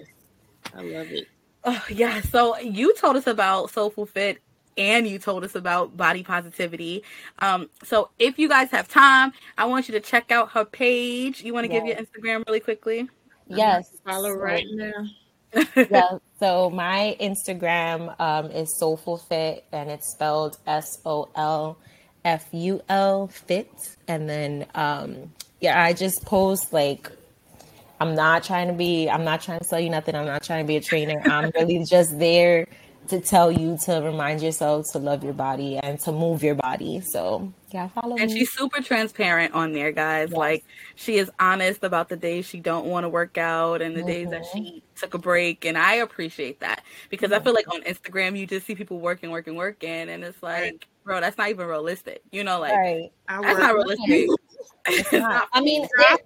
i love it Oh, yeah. So you told us about Soulful Fit and you told us about body positivity. Um, so if you guys have time, I want you to check out her page. You want to yes. give your Instagram really quickly? Yes. Follow right now. yeah. So my Instagram um, is Soulful Fit and it's spelled S O L F U L Fit. And then, um, yeah, I just post like I'm not trying to be, I'm not trying to sell you nothing. I'm not trying to be a trainer. I'm really just there to tell you to remind yourself to love your body and to move your body. So yeah, follow and me. she's super transparent on there, guys. Yes. Like she is honest about the days she don't want to work out and the mm-hmm. days that she mm-hmm. took a break. And I appreciate that because mm-hmm. I feel like on Instagram you just see people working, working, working, and it's like, right. bro, that's not even realistic. You know, like right. that's not realistic. It's not. I mean, it,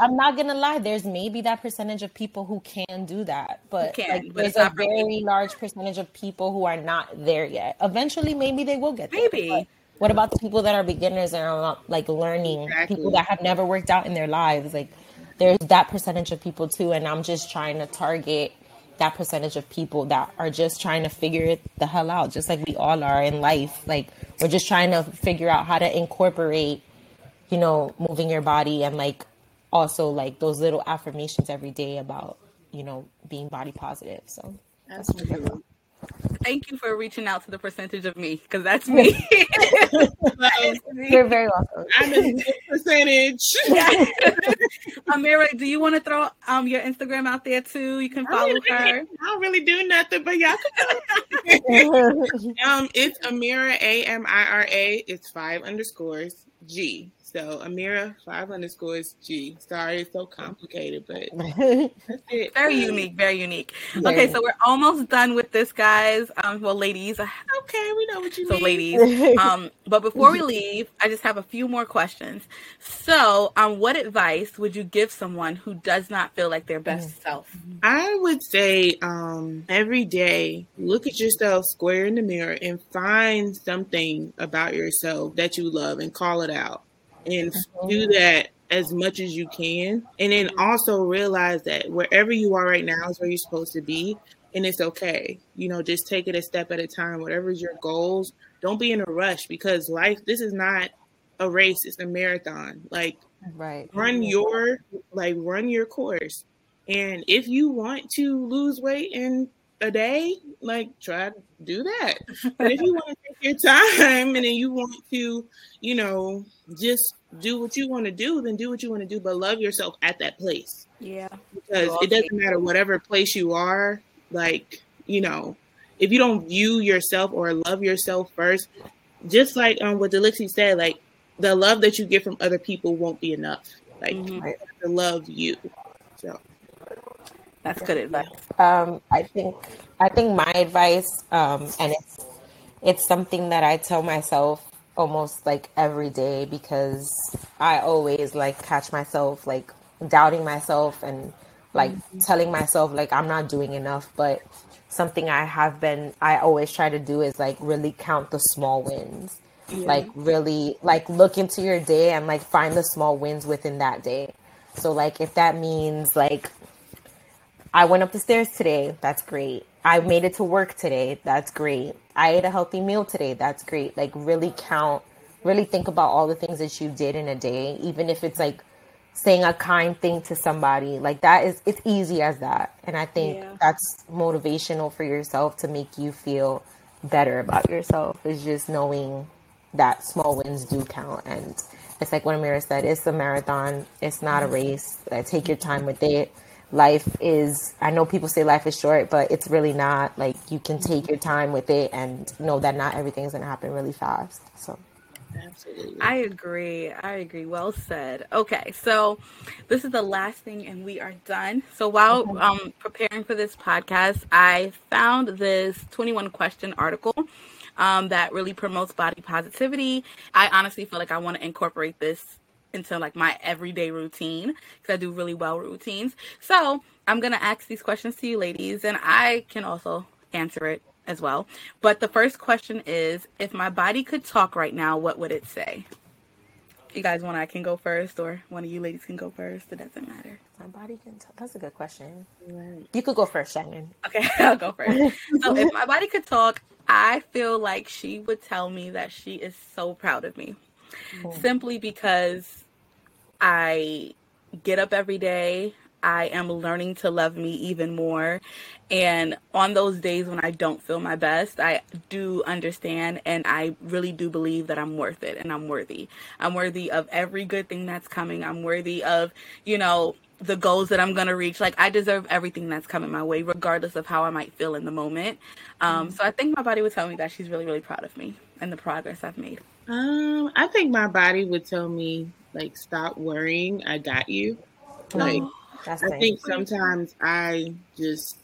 I'm not gonna lie. There's maybe that percentage of people who can do that, but, can, like, but there's a very large percentage of people who are not there yet. Eventually, maybe they will get there. Maybe. what about the people that are beginners and are not like learning? Exactly. People that have never worked out in their lives. Like, there's that percentage of people too, and I'm just trying to target that percentage of people that are just trying to figure it the hell out, just like we all are in life. Like, we're just trying to figure out how to incorporate, you know, moving your body and like also like those little affirmations every day about you know being body positive so that's Thank you for reaching out to the percentage of me because that's me. You're very welcome. I'm a percentage. Amira, do you want to throw um your Instagram out there too? You can follow I her. I don't really do nothing, but y'all um, it's Amira A M I R A. It's five underscores G. So Amira five underscores G. Sorry, it's so complicated, but that's it. Very unique, very unique. Yeah. Okay, so we're almost done with this, guys. Um, well, ladies. Okay, we know what you so mean. ladies. Um, but before we leave, I just have a few more questions. So, um, what advice would you give someone who does not feel like their best mm. self? I would say, um, every day, look at yourself square in the mirror and find something about yourself that you love and call it out and mm-hmm. do that as much as you can. And then also realize that wherever you are right now is where you're supposed to be. And it's okay. You know, just take it a step at a time. Whatever is your goals, don't be in a rush because life, this is not a race, it's a marathon. Like, right. Run your, like, run your course. And if you want to lose weight in a day, like try to do that. But if you want to take your time and then you want to, you know, just do what you want to do, then do what you want to do, but love yourself at that place. Yeah. Because it doesn't matter whatever place you are, like, you know, if you don't view yourself or love yourself first, just like um what Delixie said, like the love that you get from other people won't be enough. Like mm-hmm. to love you. That's good advice. Um, I think I think my advice, um, and it's it's something that I tell myself almost like every day because I always like catch myself like doubting myself and like mm-hmm. telling myself like I'm not doing enough. But something I have been I always try to do is like really count the small wins. Yeah. Like really like look into your day and like find the small wins within that day. So like if that means like I went up the stairs today. That's great. I made it to work today. That's great. I ate a healthy meal today. That's great. Like, really count, really think about all the things that you did in a day, even if it's like saying a kind thing to somebody. Like, that is, it's easy as that. And I think yeah. that's motivational for yourself to make you feel better about yourself, is just knowing that small wins do count. And it's like what Amira said it's a marathon, it's not a race. Take your time with it life is i know people say life is short but it's really not like you can take your time with it and know that not everything's going to happen really fast so Absolutely. I agree. I agree. Well said. Okay, so this is the last thing, and we are done. So while um, preparing for this podcast, I found this 21 question article um, that really promotes body positivity. I honestly feel like I want to incorporate this into like my everyday routine because I do really well routines. So I'm gonna ask these questions to you ladies, and I can also answer it as well. But the first question is if my body could talk right now, what would it say? you guys want I can go first or one of you ladies can go first. It doesn't matter. My body can talk. That's a good question. You could go first, Shannon. Okay, I'll go first. so if my body could talk, I feel like she would tell me that she is so proud of me. Mm. Simply because I get up every day. I am learning to love me even more. And on those days when I don't feel my best, I do understand and I really do believe that I'm worth it and I'm worthy. I'm worthy of every good thing that's coming. I'm worthy of, you know, the goals that I'm going to reach. Like, I deserve everything that's coming my way, regardless of how I might feel in the moment. Um, so I think my body would tell me that she's really, really proud of me and the progress I've made. Um, I think my body would tell me like stop worrying, I got you. Like oh, I think sometimes I just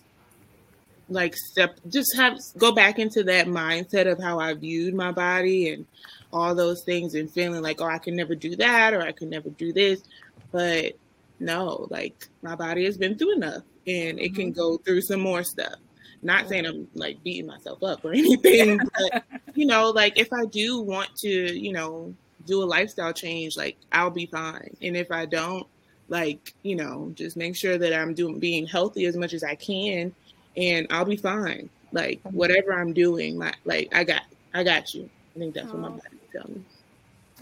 like step just have go back into that mindset of how I viewed my body and all those things and feeling like oh I can never do that or I can never do this. But no, like my body has been through enough and it can mm-hmm. go through some more stuff. Not saying I'm like beating myself up or anything, but you know, like if I do want to, you know, do a lifestyle change, like I'll be fine. And if I don't, like, you know, just make sure that I'm doing being healthy as much as I can and I'll be fine. Like whatever I'm doing, my like I got I got you. I think that's what my body tell me.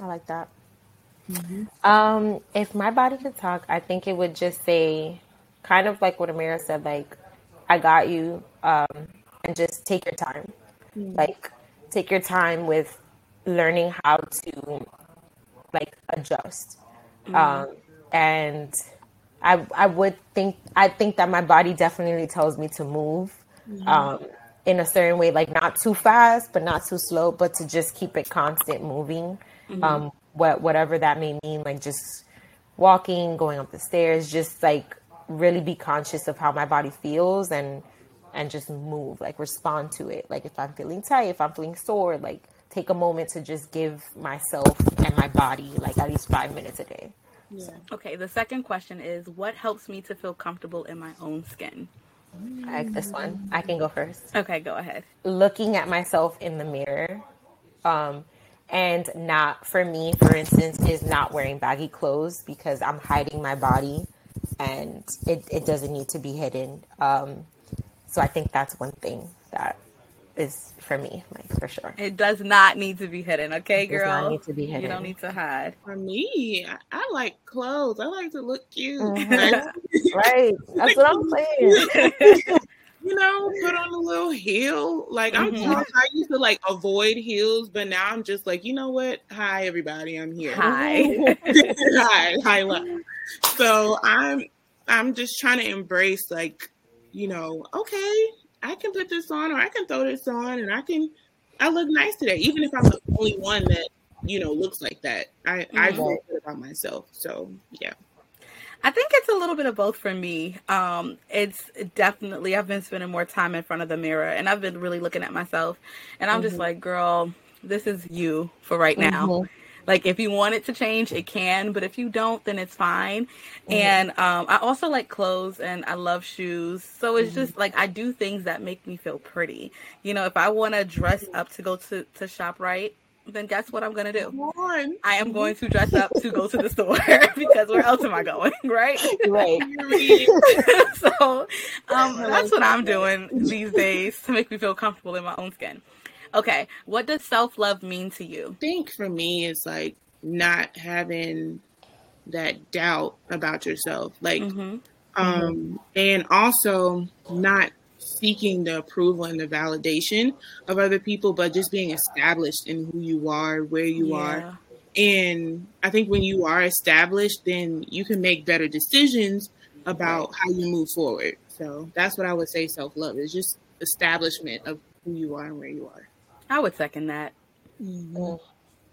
I like that. Mm-hmm. Um, if my body could talk, I think it would just say, kind of like what Amira said, like, I got you, um, and just take your time. Mm-hmm. Like, take your time with learning how to like adjust. Mm-hmm. Um, and I I would think I think that my body definitely tells me to move mm-hmm. um, in a certain way, like not too fast, but not too slow, but to just keep it constant moving. Mm-hmm. Um, what whatever that may mean, like just walking, going up the stairs, just like really be conscious of how my body feels and and just move, like respond to it. Like if I'm feeling tight, if I'm feeling sore, like take a moment to just give myself and my body like at least five minutes a day. Yeah. Okay, the second question is what helps me to feel comfortable in my own skin? I like this one. I can go first. Okay, go ahead. Looking at myself in the mirror. Um, and not for me, for instance, is not wearing baggy clothes because I'm hiding my body and it, it doesn't need to be hidden. Um, so I think that's one thing that is for me, like for sure. It does not need to be hidden, okay, It girl? does not need to be hidden. You don't need to hide. For me, I, I like clothes. I like to look cute. Mhm. right. That's what I'm saying. you know, put on a little heel. Like I'm Mhm. tall, I used to like avoid heels, but now I'm just like, you know what? Hi everybody, I'm here. Hi. hi, hi, love. So I'm I'm just trying to embrace like, you know, okay, I can put this on or I can throw this on and I can I look nice today, even if I'm the only one that, you know, looks like that. I, I Mhm. feel good about myself. So yeah. I think it's a little bit of both for me. Um, it's definitely I've been spending more time in front of the mirror, and I've been really looking at myself, and I'm just Mhm. like, girl, this is you for right now. Mhm. Like if you want it to change, it can, but if you don't, then it's fine. Mhm. And um, I also like clothes and I love shoes, so it's just like I do things that make me feel pretty. You know, if I want to dress up to go to to shop right, then guess what I'm gonna do? I am going to dress up to go to the store because where else am I going, right? Right. so um, that's what I'm doing these days to make me feel comfortable in my own skin. Okay, what does self love mean to you? think for me it's like not having that doubt about yourself like hmm um and also not seeking the approval and the validation of other people but just being established in who you are where you are. And i think when you are established then you can make better decisions about how you move forward. So that's what i would say self-love is just establishment of who you are and where you are I would second that.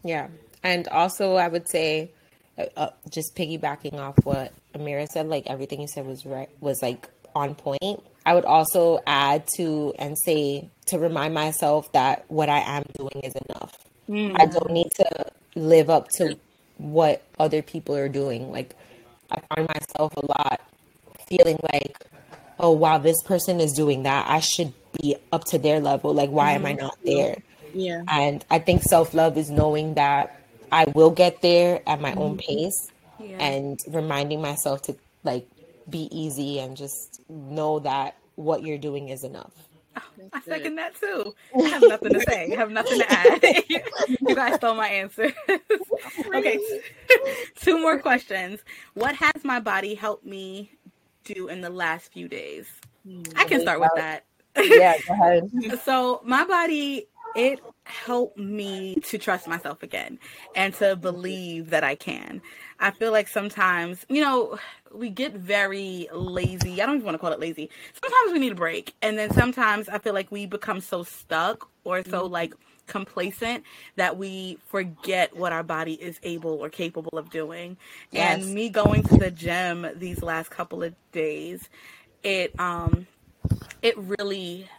Yeah. And also, I would say, uh, uh, just piggybacking off what Amira said, like everything you said was right, was like on point. I would also add to and say to remind myself that what I am doing is enough. I don't need to live up to what other people are doing. Like, I find myself a lot feeling like, oh, wow, this person is doing that. I should be up to their level. Like, why am I mm-hmm. not there? yeah And I think self love is knowing that I will get there at my own mm-hmm. pace Yeah. and reminding myself to like be easy and just know that what you're doing is enough. I second that too. I have nothing to say. I have nothing to add. you guys stole my answer. okay, two more questions. What has my body helped me do in the last few days? Hmm. I can start with that. Yeah, go ahead. so my body it helped me to trust myself again and to believe that I can. I feel like sometimes, you know, we get very lazy. I don't even want to call it lazy. Sometimes we need a break. And then sometimes I feel like we become so stuck or so like complacent that we forget what our body is able or capable of doing. Yes. And me going to the gym these last couple of days, it um it really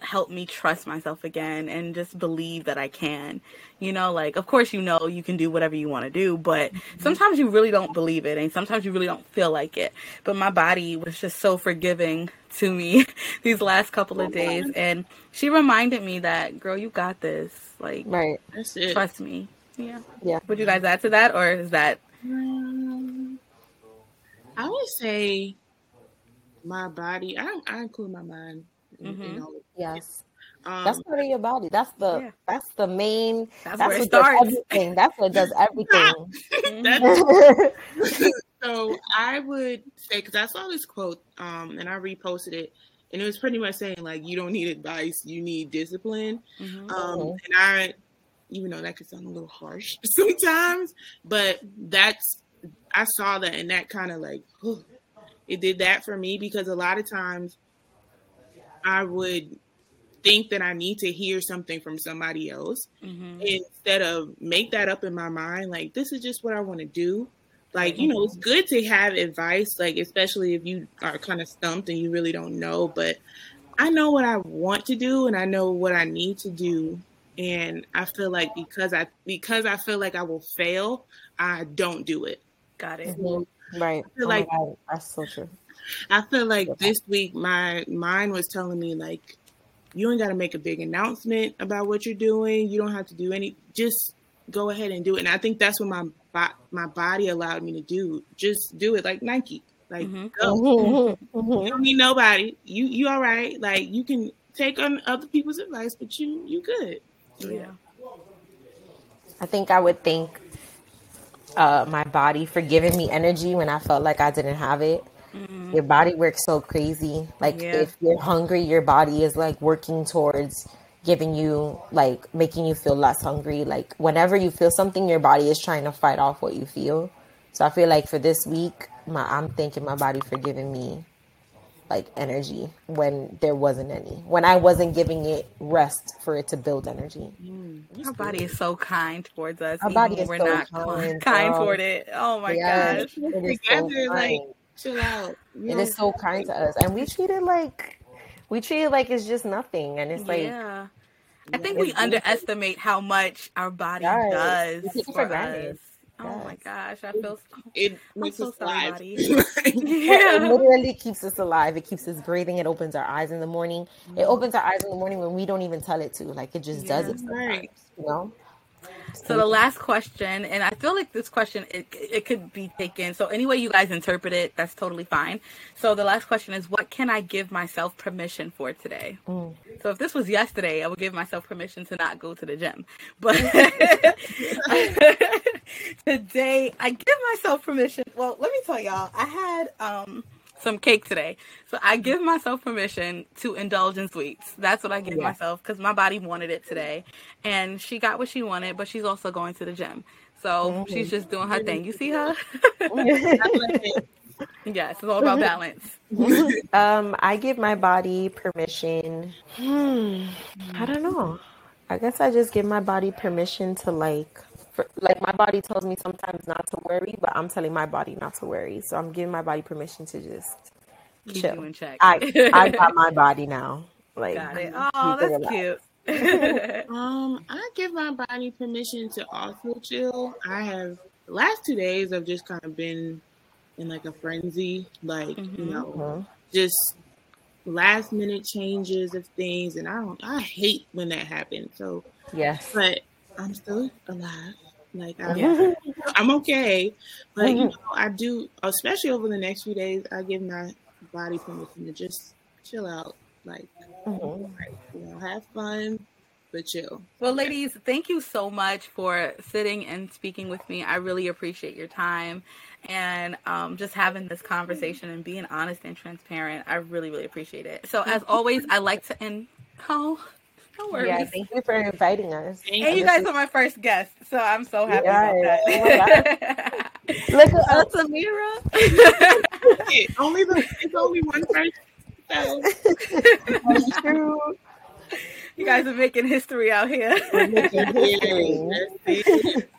helped me trust myself again and just believe that I can. You know, like of course you know you can do whatever you want to do, but sometimes you really don't believe it and sometimes you really don't feel like it. But my body was just so forgiving to me these last couple of days and she reminded me that girl you got this. Like Right. trust me. Yeah. Yeah. Would you guys add to that or is that Um, I would say my body. I I include my mind. In, in Mhm. all of Yes. Um, That's part of your body. That's the Yeah. that's the main that's, that's where it what does starts? everything. That's what does everything. that's so I would say because I saw this quote, um, and I reposted it, and it was pretty much saying like you don't need advice, you need discipline. Mhm. Um, Mhm. and I, even though that could sound a little harsh sometimes, but that's I saw that and that kind of like it did that for me because a lot of times I would think that I need to hear something from somebody else mm-hmm. instead of make that up in my mind. Like, this is just what I want to do. Like, you know, it's mm-hmm. good to have advice, like, especially if you are kind of stumped and you really don't know. But I know what I want to do and I know what I need to do. And I feel like because I because I feel like I will fail, I don't do it. Got it. Mm-hmm. Right. I feel oh like that's so true. I feel like this week my mind was telling me like you ain't got to make a big announcement about what you're doing. You don't have to do any. Just go ahead and do it. And I think that's what my my body allowed me to do. Just do it like Nike. Like mm-hmm. go. Mm-hmm. You don't need nobody. You you all right. Like you can take on other people's advice, but you you good. yeah. I think I would thank uh, my body for giving me energy when I felt like I didn't have it. Mm-hmm. Your body works so crazy. Like yeah. if you're hungry, your body is like working towards giving you like making you feel less hungry. Like whenever you feel something, your body is trying to fight off what you feel. So I feel like for this week, my I'm thanking my body for giving me like energy when there wasn't any. When I wasn't giving it rest for it to build energy. Mm, our body is so kind towards us. Our body is we're so not kind, kind toward it. Oh my gosh. It is so like chill out. You it is so kind to us. And we treat it like we treat it like it's just nothing. And it's like Yeah. I think we underestimate how much our body does, does for us. Oh my gosh, I feel so, it makes so us alive. yeah. It literally keeps us alive. It keeps us breathing. It opens our eyes in the morning. It mm. opens our eyes in the morning when we don't even tell it to. Like it just yeah, does it sometimes, right. you know? So the last question, and I feel like this question it it could be taken. So any way you guys interpret it, that's totally fine. So the last question is, what can I give myself permission for today? Mm. So if this was yesterday, I would give myself permission to not go to the gym. But today, I give myself permission. Well, let me tell y'all, I had um some cake today. So I give myself permission to indulge in sweets. That's what I give yeah. myself because my body wanted it today. And she got what she wanted, but she's also going to the gym. So mm-hmm. she's just doing her thing. You see her? yes, it's all about balance. um, I give my body permission. Hmm, I don't know. I guess I just give my body permission to like for, like my body tells me sometimes not to worry, but I'm telling my body not to worry. So I'm giving my body permission to just Keep chill. in check. I I got my body now. Like, got it. Oh, that's cute. um, I give my body permission to also chill. I have the last two days I've just kind of been in like a frenzy, like mm-hmm. you know, mm-hmm. just last minute changes of things, and I don't. I hate when that happens. So yes, but I'm still alive. Like I'm, I'm okay, but you mm-hmm. know, I do, especially over the next few days, I give my body permission to just chill out, like, mm-hmm. like you know, have fun, but chill. Well, ladies, thank you so much for sitting and speaking with me. I really appreciate your time and um, just having this conversation and being honest and transparent. I really, really appreciate it. So, as always, I like to end. Oh, no worries. Yeah, thank you for inviting us. And you guys are my first guest, so I'm so happy yes. about that. Oh Look at us, Amira. only the it's only one person. That's true. You guys are making history out here.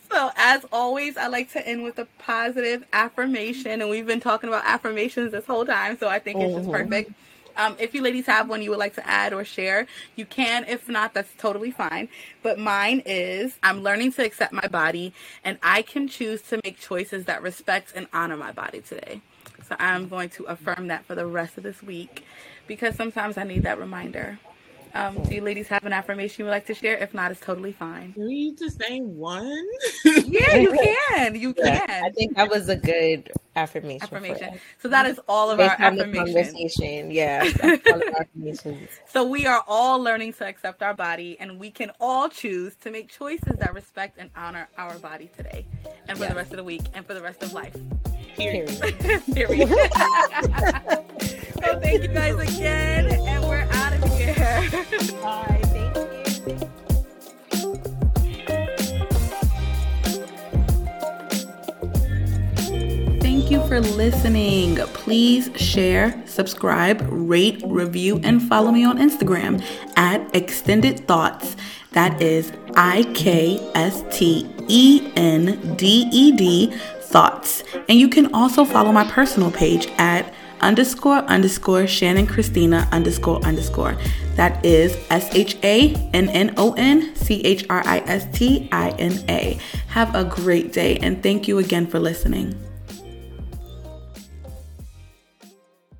so, as always, I like to end with a positive affirmation, and we've been talking about affirmations this whole time, so I think it's just mm-hmm. perfect. Um, if you ladies have one you would like to add or share, you can. If not, that's totally fine. But mine is I'm learning to accept my body, and I can choose to make choices that respect and honor my body today. So I'm going to affirm that for the rest of this week because sometimes I need that reminder. Um, do you ladies have an affirmation you would like to share? If not, it's totally fine. Do we need to say one? yeah, you can. You can. I think that was a good affirmation. Affirmation. So that is all of Based our affirmations. Conversation. Yeah. affirmations. So we are all learning to accept our body, and we can all choose to make choices that respect and honor our body today, and for yeah. the rest of the week, and for the rest of life. Period. Period. so thank you guys again, and we're out of here. Bye. Thank you. Thank you for listening listening. Please share, subscribe, rate, review, and follow me on Instagram at Extended Thoughts. That is I K S T E N D E D Thoughts. And you can also follow my personal page at underscore underscore Shannon Christina underscore underscore. That is S H A N N O N C H R I S T I N A. Have a great day and thank you again for listening.